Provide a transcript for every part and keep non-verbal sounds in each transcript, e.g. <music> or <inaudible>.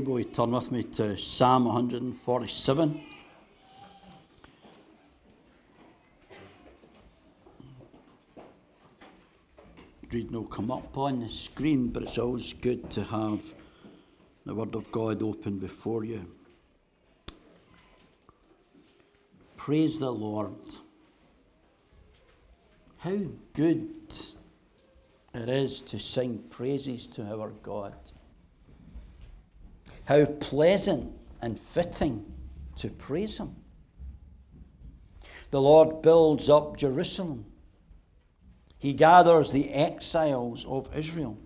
You turn with me to Psalm 147? Reading will come up on the screen, but it's always good to have the Word of God open before you. Praise the Lord. How good it is to sing praises to our God. How pleasant and fitting to praise Him. The Lord builds up Jerusalem. He gathers the exiles of Israel.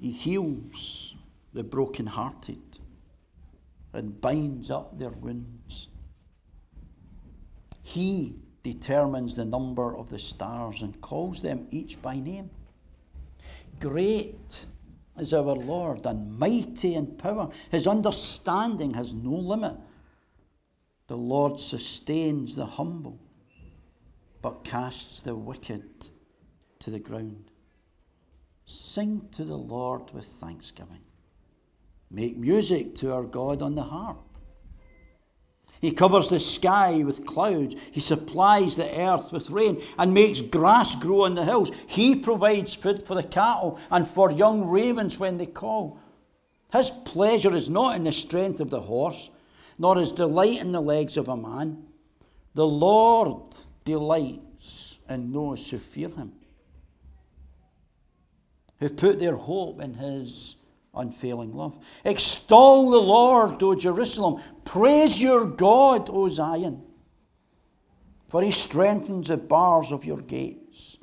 He heals the brokenhearted and binds up their wounds. He determines the number of the stars and calls them each by name. Great is our Lord and mighty in power. His understanding has no limit. The Lord sustains the humble, but casts the wicked to the ground. Sing to the Lord with thanksgiving. Make music to our God on the harp. He covers the sky with clouds. He supplies the earth with rain and makes grass grow on the hills. He provides food for the cattle and for young ravens when they call. His pleasure is not in the strength of the horse, nor his delight in the legs of a man. The Lord delights in those who fear him, who put their hope in his unfailing love. Extol the Lord, O Jerusalem. Praise your God, O Zion. For he strengthens the bars of your gates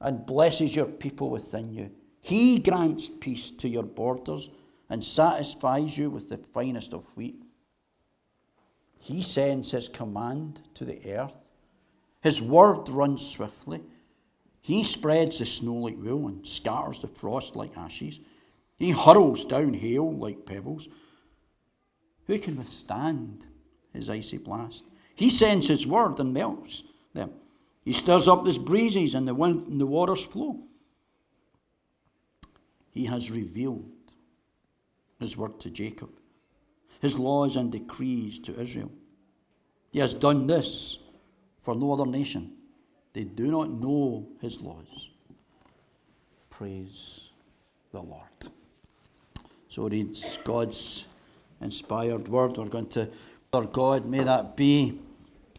and blesses your people within you. He grants peace to your borders and satisfies you with the finest of wheat. He sends his command to the earth. His word runs swiftly. He spreads the snow like wool and scatters the frost like ashes. He hurls down hail like pebbles. Who can withstand his icy blast? He sends his word and melts them. He stirs up the breezes and the wind and the waters flow. He has revealed his word to Jacob, his laws and decrees to Israel. He has done this for no other nation. They do not know his laws. Praise the Lord. So reads God's inspired word. We're going to, Lord God, may that be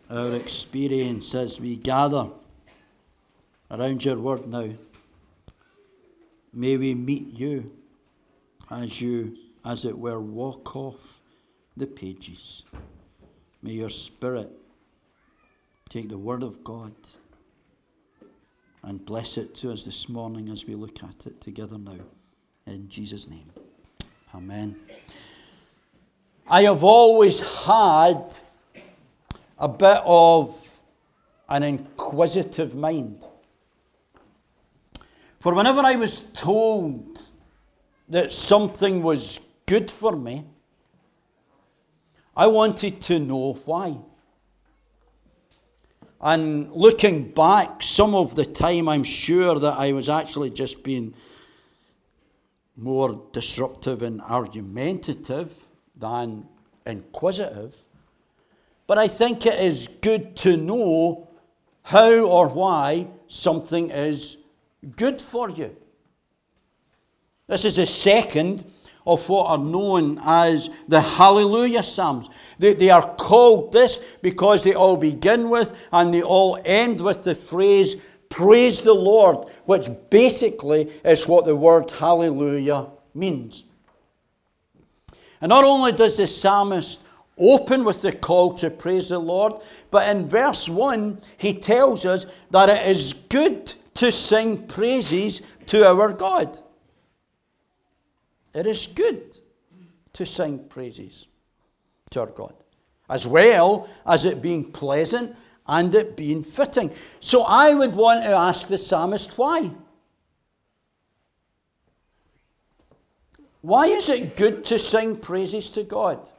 our experience as we gather around your word now. May we meet you as you, as it were, walk off the pages. May your spirit take the word of God and bless it to us this morning as we look at it together now. In Jesus' name. Amen. I have always had a bit of an inquisitive mind. For whenever I was told that something was good for me, I wanted to know why. And looking back, some of the time I'm sure that I was actually just being more disruptive and argumentative than inquisitive. But I think it is good to know how or why something is good for you. This is the second of what are known as the Hallelujah Psalms. They, they are called this because they all begin with and they all end with the phrase, Praise the Lord, which basically is what the word hallelujah means. And not only does the psalmist open with the call to praise the Lord, but in verse 1, he tells us that it is good to sing praises to our God. It is good to sing praises to our God, as well as it being pleasant and it being fitting. So I would want to ask the psalmist why. Why is it good to sing praises to God?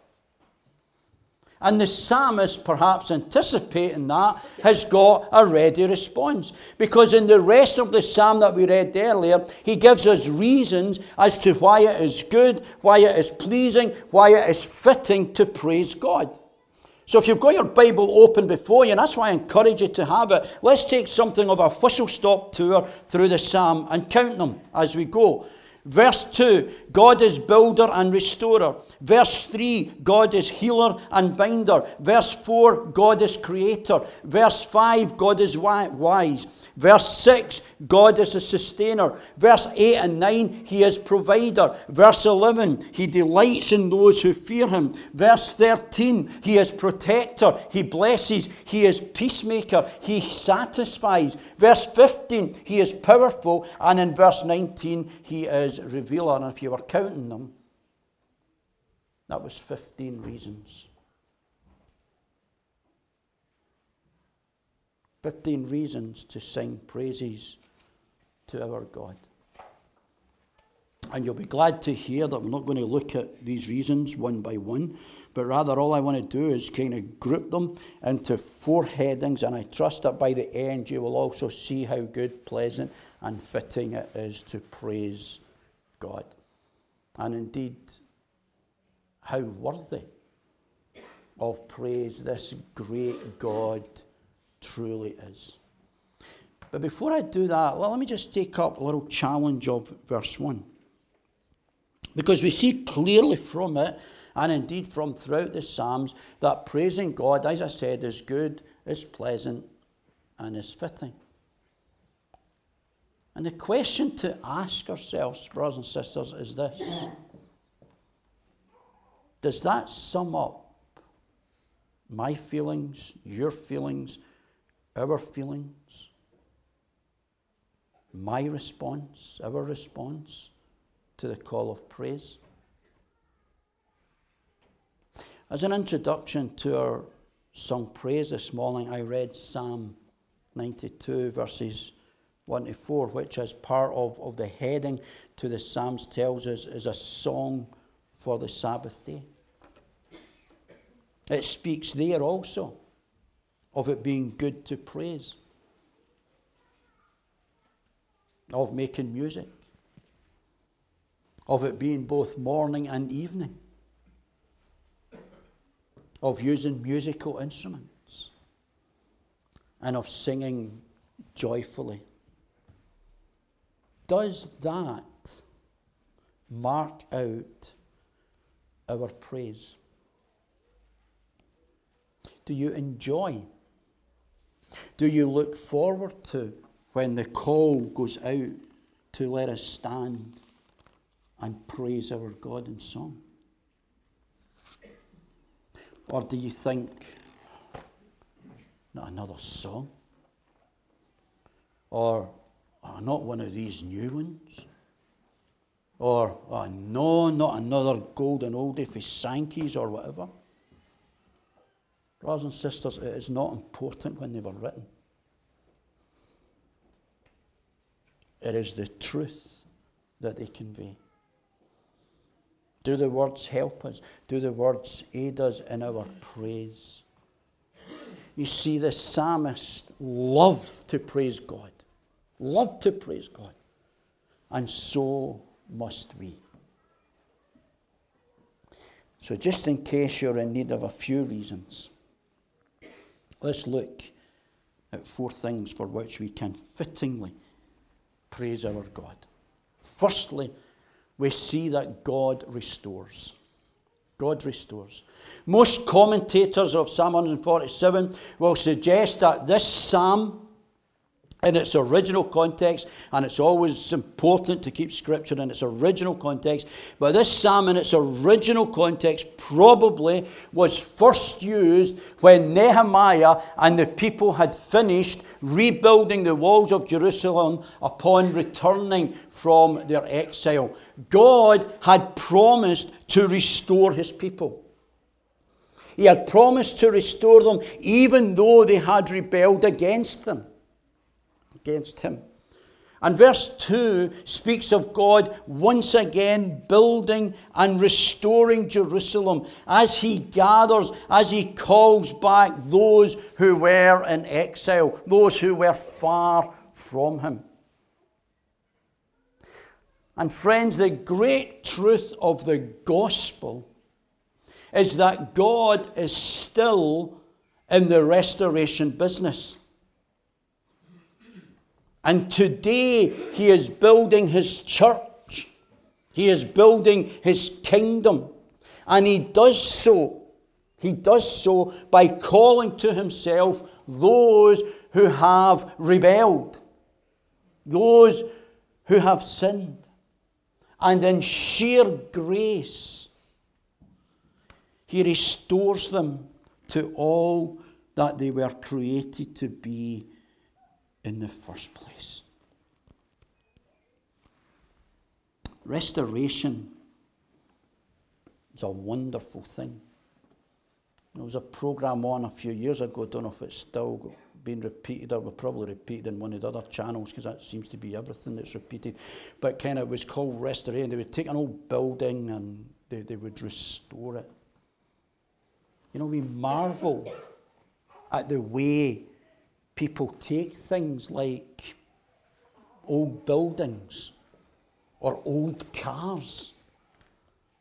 And the psalmist, perhaps anticipating that, has got a ready response. Because in the rest of the psalm that we read earlier, he gives us reasons as to why it is good, why it is pleasing, why it is fitting to praise God. So if you've got your Bible open before you, and that's why I encourage you to have it, let's take something of a whistle stop tour through the psalm and count them as we go. Verse 2, God is builder and restorer. Verse 3, God is healer and binder. Verse 4, God is creator. Verse 5, God is wise. Verse 6, God is a sustainer. Verse 8 and 9, He is provider. Verse 11, He delights in those who fear Him. Verse 13, He is protector. He blesses. He is peacemaker. He satisfies. Verse 15, He is powerful. And in verse 19, He is revealer. And if you were counting them, that was 15 reasons. 15 reasons to sing praises to our God. And you'll be glad to hear that we're not going to look at these reasons one by one, but rather all I want to do is kind of group them into four headings, and I trust that by the end you will also see how good, pleasant, and fitting it is to praise God. And indeed, how worthy of praise this great God truly is. But before I do that, well, let me just take up a little challenge of verse 1. Because we see clearly from it, and indeed from throughout the Psalms, that praising God, as I said, is good, is pleasant, and is fitting. And the question to ask ourselves, brothers and sisters, is this Does that sum up my feelings, your feelings, our feelings? My response, our response to the call of praise? As an introduction to our song praise this morning, I read Psalm 92, verses 1 to 4, which is part of, of the heading to the Psalms, tells us is a song for the Sabbath day. It speaks there also of it being good to praise, of making music, of it being both morning and evening, of using musical instruments, and of singing joyfully. Does that mark out our praise? Do you enjoy? Do you look forward to when the call goes out to let us stand and praise our God in song? Or do you think, not another song? Or Oh, not one of these new ones. Or, oh, no, not another golden oldie for Sankeys or whatever. Brothers and sisters, it is not important when they were written. It is the truth that they convey. Do the words help us? Do the words aid us in our praise? You see, the psalmist loved to praise God love to praise God. And so must we. So, just in case you're in need of a few reasons, let's look at four things for which we can fittingly praise our God. Firstly, we see that God restores. God restores. Most commentators of Psalm 147 will suggest that this psalm in its original context, and it's always important to keep Scripture in its original context. But this psalm, in its original context, probably was first used when Nehemiah and the people had finished rebuilding the walls of Jerusalem upon returning from their exile. God had promised to restore his people. He had promised to restore them even though they had rebelled against them against him. And verse 2 speaks of God once again building and restoring Jerusalem as he gathers, as he calls back those who were in exile, those who were far from him. And friends, the great truth of the gospel is that God is still in the restoration business. And today he is building his church. He is building his kingdom. And he does so. He does so by calling to himself those who have rebelled, those who have sinned. And in sheer grace, he restores them to all that they were created to be in the first place. Restoration is a wonderful thing. There was a program on a few years ago, I don't know if it's still being repeated or probably repeated in one of the other channels because that seems to be everything that's repeated. But kind of it was called Restoration. They would take an old building and they, they would restore it. You know, we marvel at the way people take things like old buildings or old cars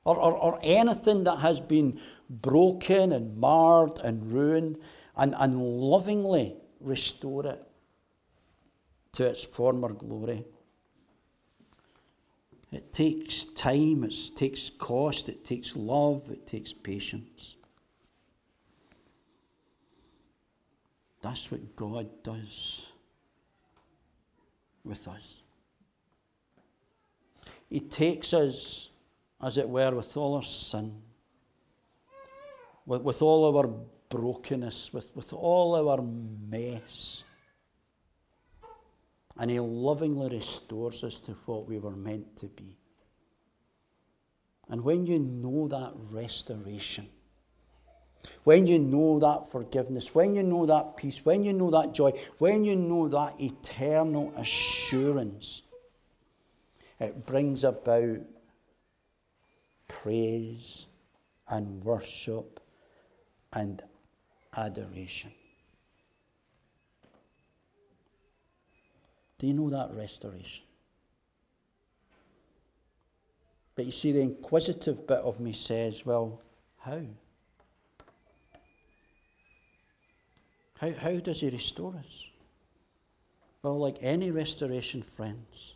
or, or, or anything that has been broken and marred and ruined and, and lovingly restore it to its former glory. It takes time, it takes cost, it takes love, it takes patience. That's what God does with us. He takes us, as it were, with all our sin, with, with all our brokenness, with, with all our mess. And He lovingly restores us to what we were meant to be. And when you know that restoration, when you know that forgiveness, when you know that peace, when you know that joy, when you know that eternal assurance, it brings about praise and worship and adoration. Do you know that restoration? But you see, the inquisitive bit of me says, well, how? How, how does he restore us? Well, like any restoration, friends,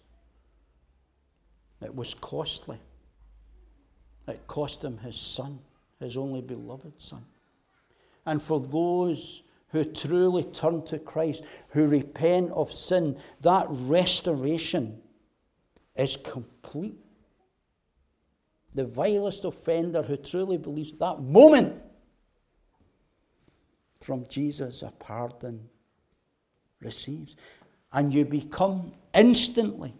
it was costly. It cost him his son, his only beloved son. And for those who truly turn to Christ, who repent of sin, that restoration is complete. The vilest offender who truly believes that moment from Jesus a pardon receives. And you become instantly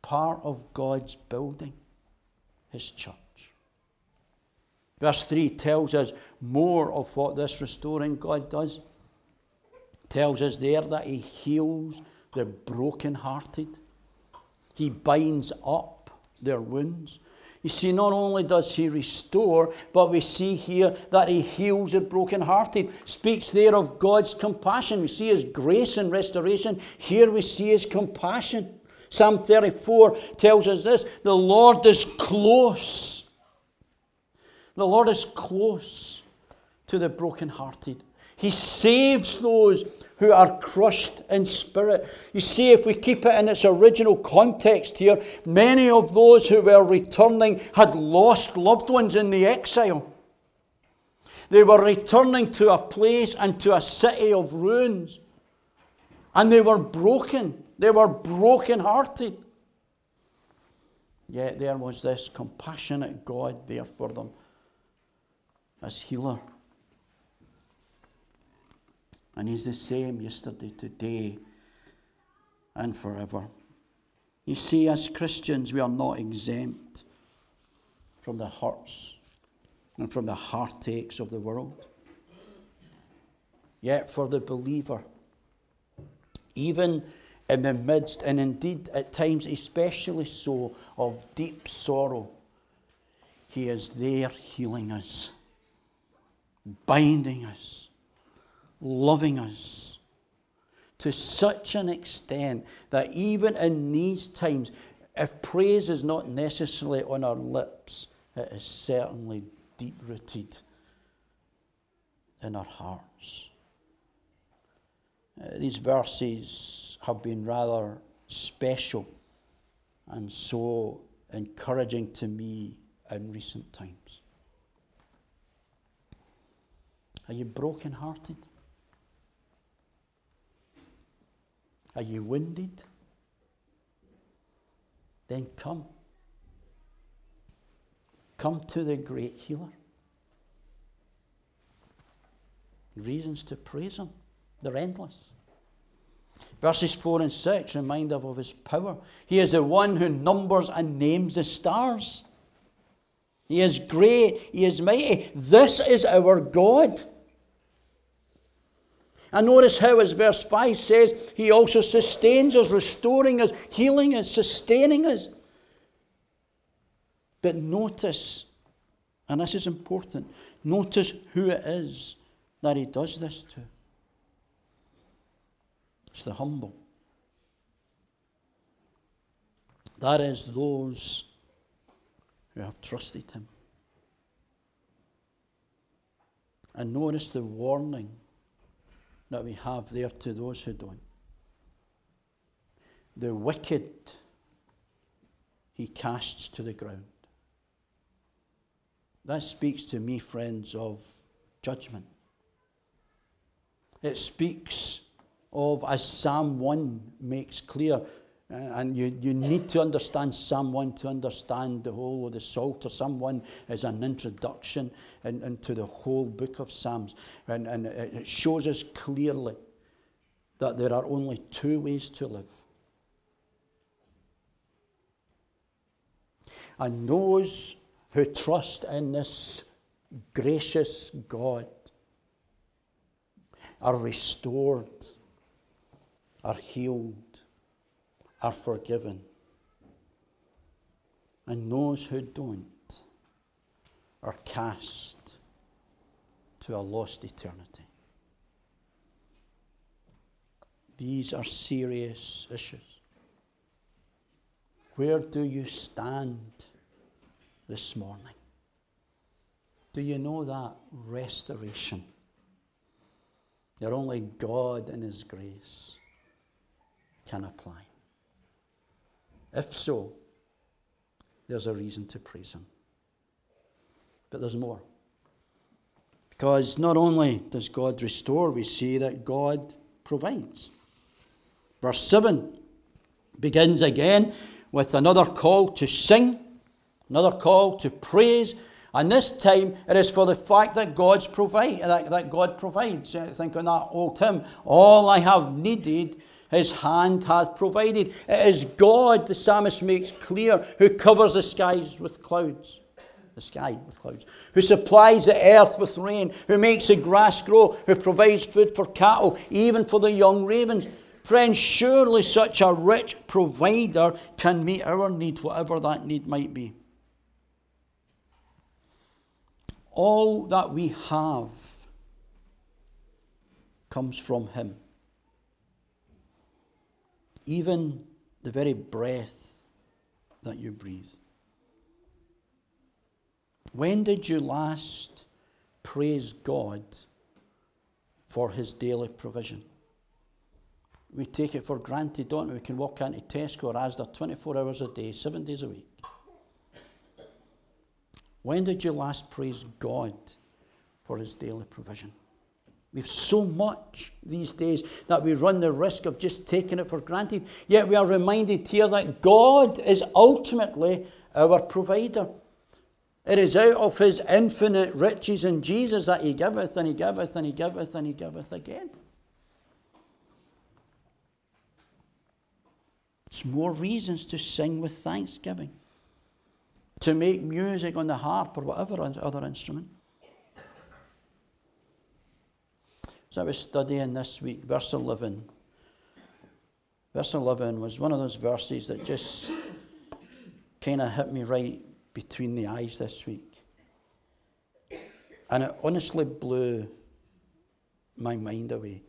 part of God's building, His church. Verse 3 tells us more of what this restoring God does. Tells us there that He heals the brokenhearted, He binds up their wounds. You see, not only does he restore, but we see here that he heals the brokenhearted. Speaks there of God's compassion. We see his grace and restoration. Here we see his compassion. Psalm 34 tells us this the Lord is close. The Lord is close to the brokenhearted. He saves those who are crushed in spirit. You see, if we keep it in its original context here, many of those who were returning had lost loved ones in the exile. They were returning to a place and to a city of ruins. And they were broken. They were broken hearted. Yet there was this compassionate God there for them as healer. And He's the same yesterday, today, and forever. You see, as Christians, we are not exempt from the hurts and from the heartaches of the world. Yet, for the believer, even in the midst, and indeed at times, especially so, of deep sorrow, He is there healing us, binding us, loving us to such an extent that even in these times, if praise is not necessarily on our lips, it is certainly deep rooted in our hearts. Uh, these verses have been rather special and so encouraging to me in recent times. Are you broken-hearted? Are you wounded? Then come. Come to the great healer. Reasons to praise him. They're endless. Verses 4 and 6 remind us of his power. He is the one who numbers and names the stars. He is great. He is mighty. This is our God. And notice how, as verse 5 says, He also sustains us, restoring us, healing us, sustaining us. But notice, and this is important, notice who it is that He does this to. It's the humble. That is those who have trusted Him. And notice the warning that we have there to those who don't. The wicked he casts to the ground. That speaks to me, friends, of judgment. It speaks of, as Psalm 1 makes clear, Uh, and you, you need to understand someone to understand the whole of the Psalter. 1 is an introduction in, into the whole book of Psalms. And, and it shows us clearly that there are only two ways to live. And those who trust in this gracious God are restored, are healed, are forgiven. And those who don't are cast to a lost eternity. These are serious issues. Where do you stand this morning? Do you know that restoration that only God in His grace can apply? If so, there's a reason to praise Him. But there's more. Because not only does God restore, we see that God provides. Verse 7 begins again with another call to sing, another call to praise, and this time it is for the fact that God's provide, that, that God provides. Uh, think on that old hymn, all I have needed his hand hath provided. It is God, the psalmist makes clear, who covers the skies with clouds. The sky with clouds. Who supplies the earth with rain. Who makes the grass grow. Who provides food for cattle, even for the young ravens. Friends, surely such a rich provider can meet our need, whatever that need might be. All that we have comes from Him even the very breath that you breathe. When did you last praise God for his daily provision? We take it for granted, don't we? We can walk into Tesco or Asda 24 hours a day, seven days a week. When did you last praise God for his daily provision? We've so much these days that we run the risk of just taking it for granted. Yet we are reminded here that God is ultimately our provider. It is out of his infinite riches in Jesus that he giveth and he giveth and he giveth and he giveth again. It's more reasons to sing with thanksgiving, to make music on the harp or whatever other instrument. So I was studying this week, verse 11. Verse 11 was one of those verses that just kind of hit me right between the eyes this week. And it honestly blew my mind away.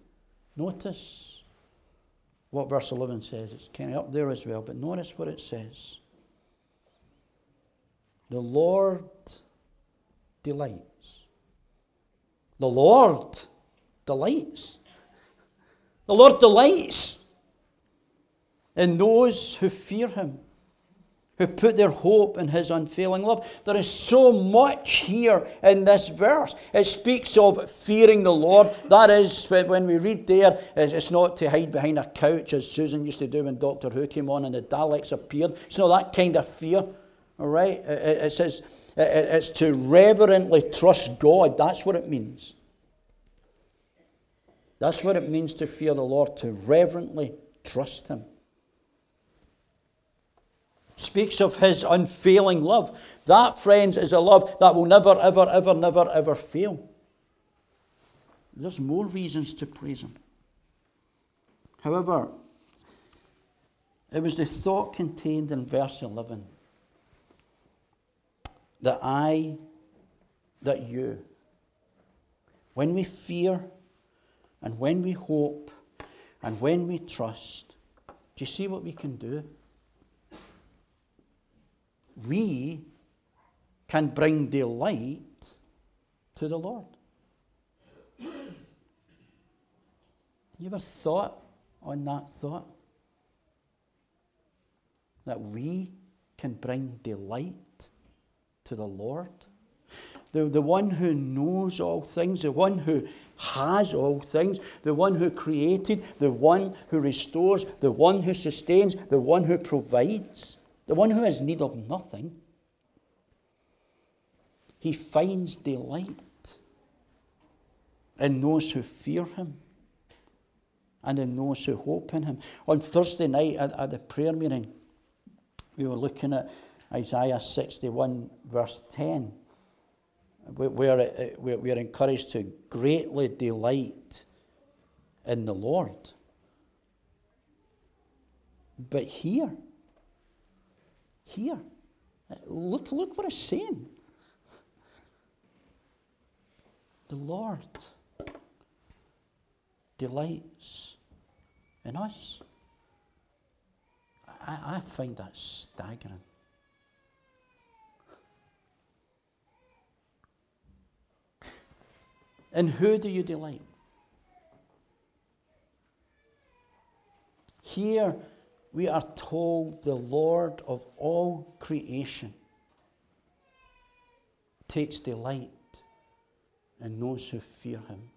Notice what verse 11 says. It's kind of up there as well, but notice what it says. The Lord delights. The Lord delights. The Lord delights in those who fear Him who put their hope in his unfailing love. There is so much here in this verse. It speaks of fearing the Lord. That is, when we read there, it's not to hide behind a couch as Susan used to do when Doctor Who came on and the Daleks appeared. It's not that kind of fear. All right? It says it's to reverently trust God. That's what it means. That's what it means to fear the Lord, to reverently trust Him speaks of his unfailing love. That, friends, is a love that will never, ever, ever, never, ever fail. There's more reasons to praise him. However, it was the thought contained in verse 11 that I, that you, when we fear and when we hope and when we trust, do you see what we can do? we can bring delight to the Lord. You ever thought on that thought? That we can bring delight to the Lord? The, the one who knows all things, the one who has all things, the one who created, the one who restores, the one who sustains, the one who provides the one who has need of nothing, he finds delight in those who fear him and in those who hope in him. On Thursday night at, at the prayer meeting, we were looking at Isaiah 61, verse 10, where it, uh, we are encouraged to greatly delight in the Lord. But here, here. Look, look what it's saying. The Lord delights in us. I, I find that staggering. In who do you delight? Here, we are told the Lord of all creation takes delight in those who fear him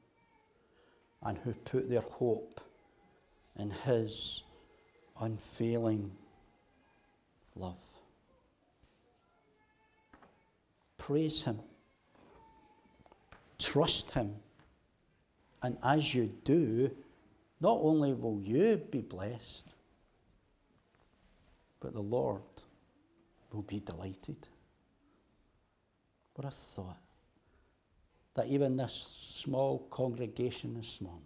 and who put their hope in his unfailing love. Praise him, trust him, and as you do, not only will you be blessed, but the Lord will be delighted. What a thought that even this small congregation this morning,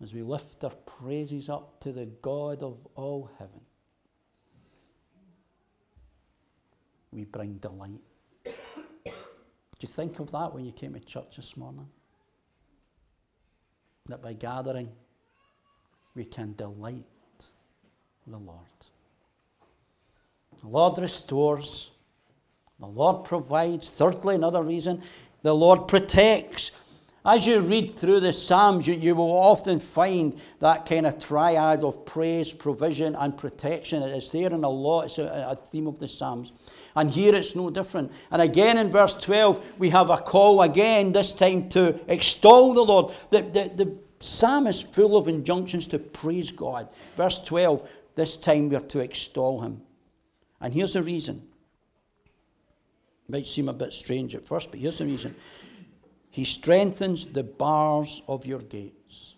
as we lift our praises up to the God of all heaven, we bring delight. Do you think of that when you came to church this morning? That by gathering, we can delight the Lord. The Lord restores. The Lord provides. Thirdly, another reason, the Lord protects. As you read through the Psalms, you, you will often find that kind of triad of praise, provision, and protection. It's there in a lot, it's a, a theme of the Psalms. And here it's no different. And again in verse 12, we have a call again, this time to extol the Lord. The, the, the psalm is full of injunctions to praise God. Verse 12, this time we are to extol him. And here's the reason. It might seem a bit strange at first, but here's the reason. He strengthens the bars of your gates.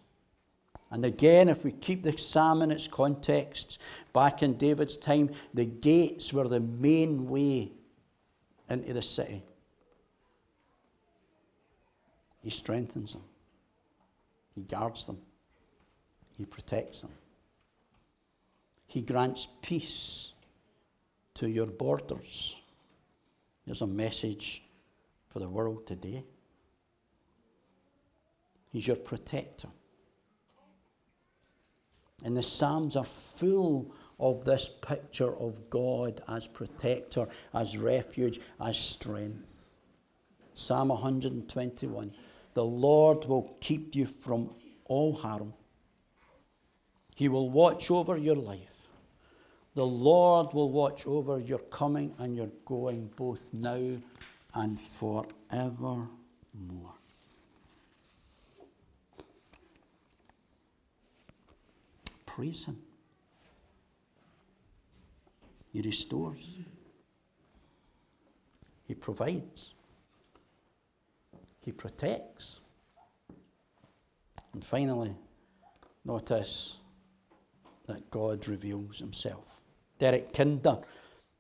And again, if we keep the psalm in its context, back in David's time, the gates were the main way into the city. He strengthens them, He guards them, He protects them. He grants peace to your borders. There's a message for the world today. He's your protector. And the Psalms are full of this picture of God as protector, as refuge, as strength. Psalm 121 The Lord will keep you from all harm, He will watch over your life. The Lord will watch over your coming and your going, both now and forevermore. Praise Him. He restores. He provides. He protects. And finally, notice that God reveals Himself. Derek Kidner,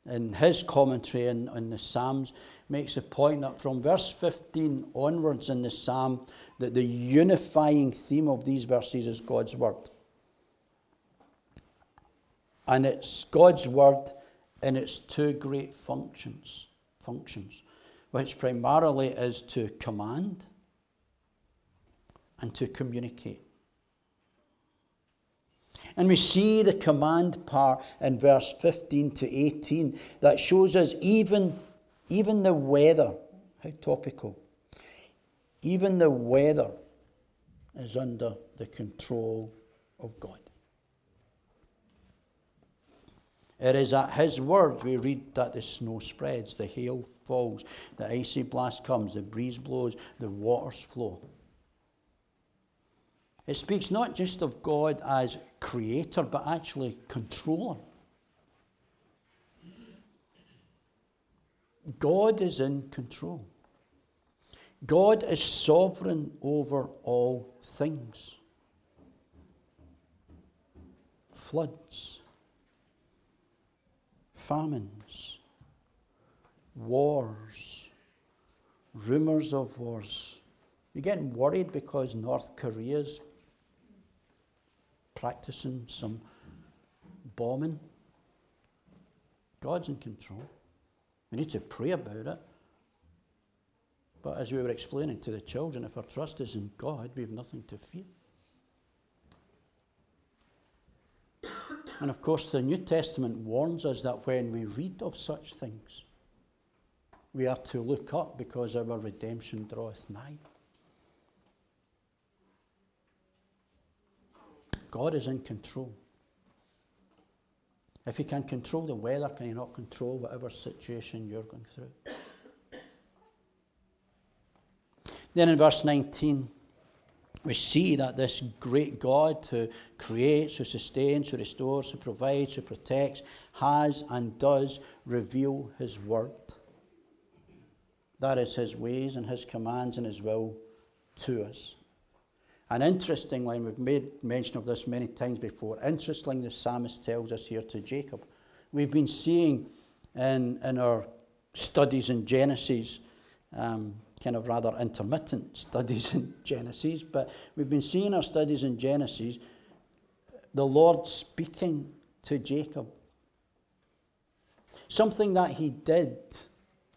in his commentary on, the Psalms, makes a point that from verse 15 onwards in the Psalm, that the unifying theme of these verses is God's Word. And it's God's Word in its two great functions, functions, which primarily is to command and to communicate. And we see the command part in verse 15 to 18 that shows us even, even the weather, how topical, even the weather is under the control of God. It is at His word we read that the snow spreads, the hail falls, the icy blast comes, the breeze blows, the waters flow. It speaks not just of God as creator, but actually controller. God is in control. God is sovereign over all things. Floods, famines, wars, rumours of wars. You're getting worried because North Korea's practicing some bombing. God's in control. We need to pray about it. But as we were explaining to the children, if our trust is in God, we have nothing to fear. And of course, the New Testament warns us that when we read of such things, we are to look up because our redemption draweth nigh. God is in control. If He can control the weather, can He not control whatever situation you're going through? Then in verse 19, we see that this great God who creates, who sustains, who restores, who provides, who protects, has and does reveal His word. That is His ways and His commands and His will to us. And interestingly, and we've made mention of this many times before, interestingly, the psalmist tells us here to Jacob. We've been seeing in, in our studies in Genesis, um, kind of rather intermittent <laughs> studies in Genesis, but we've been seeing our studies in Genesis, the Lord speaking to Jacob. Something that he did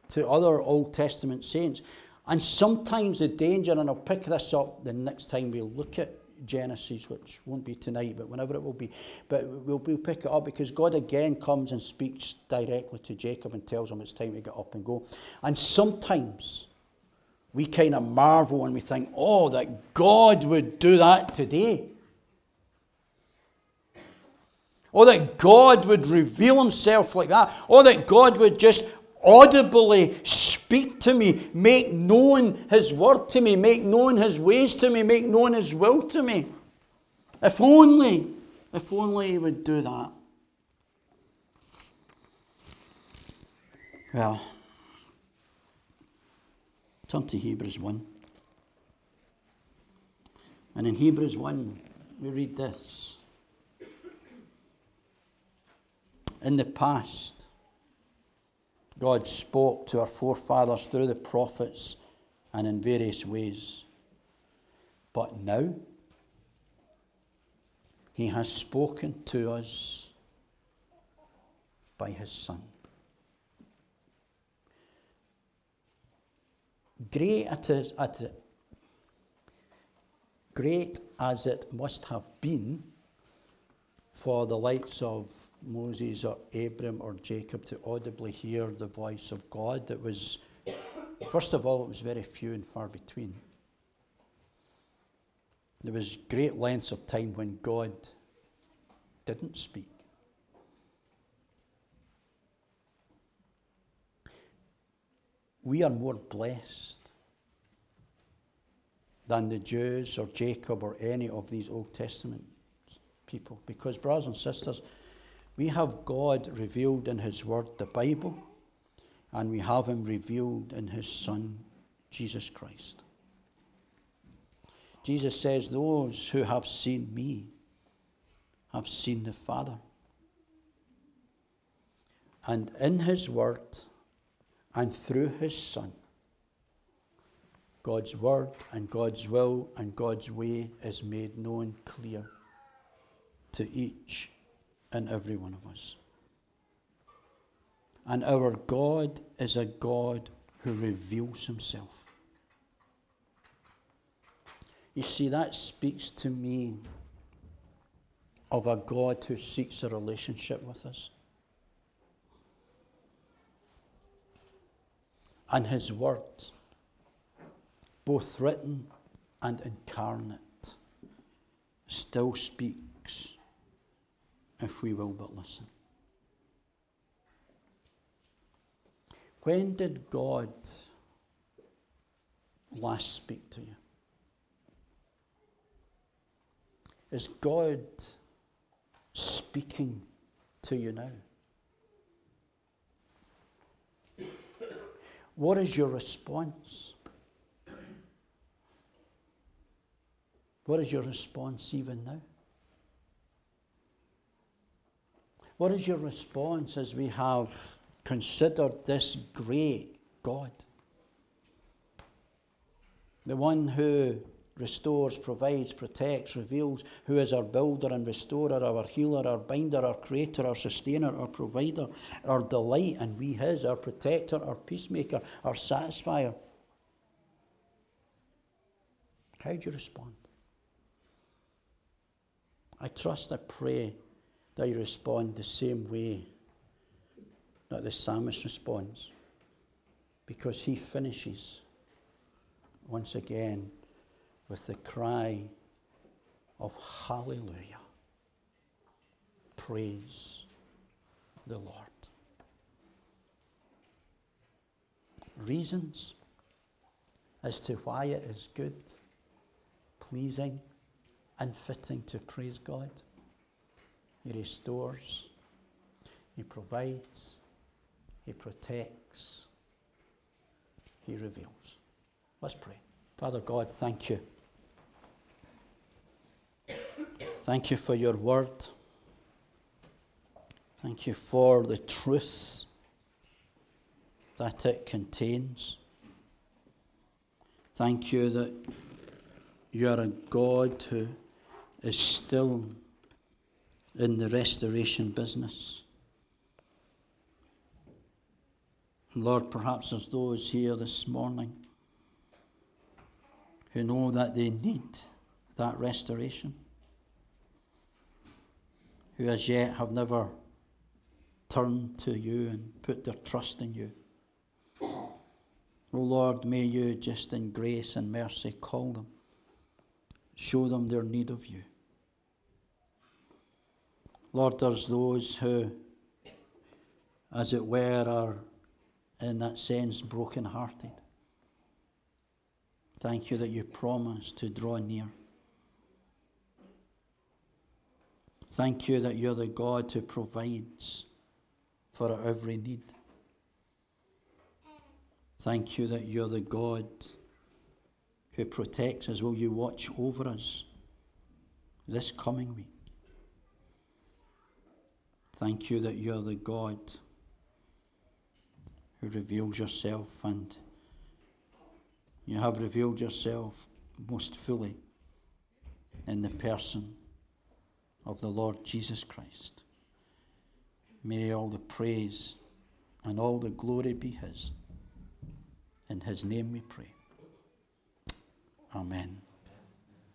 to other Old Testament saints. And sometimes the danger, and I'll pick this up the next time we look at Genesis, which won't be tonight, but whenever it will be. But we'll, we'll pick it up because God again comes and speaks directly to Jacob and tells him it's time to get up and go. And sometimes we kind of marvel and we think, oh, that God would do that today. Or that God would reveal himself like that. Or that God would just audibly speak to me, make known His word to me, make known His ways to me, make known His will to me. If only, if only He would do that. Well, turn to Hebrews 1. And in Hebrews 1, we read this. In the past, God spoke to our forefathers through the prophets and in various ways. But now, He has spoken to us by his Son. Great, it great as it must have been for the likes of Moses or Abram or Jacob to audibly hear the voice of God, it was, first of all, it was very few and far between. There was great lengths of time when God didn't speak. We are more blessed than the Jews or Jacob or any of these Old Testament people. Because, brothers and sisters, we have God revealed in His Word, the Bible, and we have Him revealed in His Son, Jesus Christ. Jesus says, Those who have seen me have seen the Father. And in His Word and through His Son, God's Word and God's will and God's way is made known clear to each and every one of us. And our God is a God who reveals Himself. You see, that speaks to me of a God who seeks a relationship with us. And His Word, both written and incarnate, still speaks if we will but listen. When did God last speak to you? Is God speaking to you now? What is your response? What is your response even now? What is your response as we have considered this great God? The one who restores, provides, protects, reveals, who is our builder and restorer, our healer, our binder, our creator, our sustainer, our provider, our delight, and we his, our protector, our peacemaker, our satisfier. How do you respond? I trust, I pray that you respond the same way that the psalmist responds, because he finishes once again with the cry of Hallelujah. Praise the Lord. Reasons as to why it is good, pleasing, and fitting to praise God. He restores, He provides, He protects, He reveals. Let's pray. Father God, thank you. Thank you for your word. Thank you for the truth that it contains. Thank you that you are a God who is still in the restoration business. Lord, perhaps there's those here this morning who know that they need that restoration who as yet have never turned to you and put their trust in you. O oh Lord, may you just in grace and mercy call them, show them their need of you. Lord, there's those who, as it were, are in that sense broken-hearted. Thank you that you promise to draw near. Thank you that you're the God who provides for our every need. Thank you that you're the God who protects us. Will you watch over us this coming week? Thank you that you're the God who reveals yourself and you have revealed yourself most fully in the person of the Lord Jesus Christ. May all the praise and all the glory be His. In His name we pray. Amen.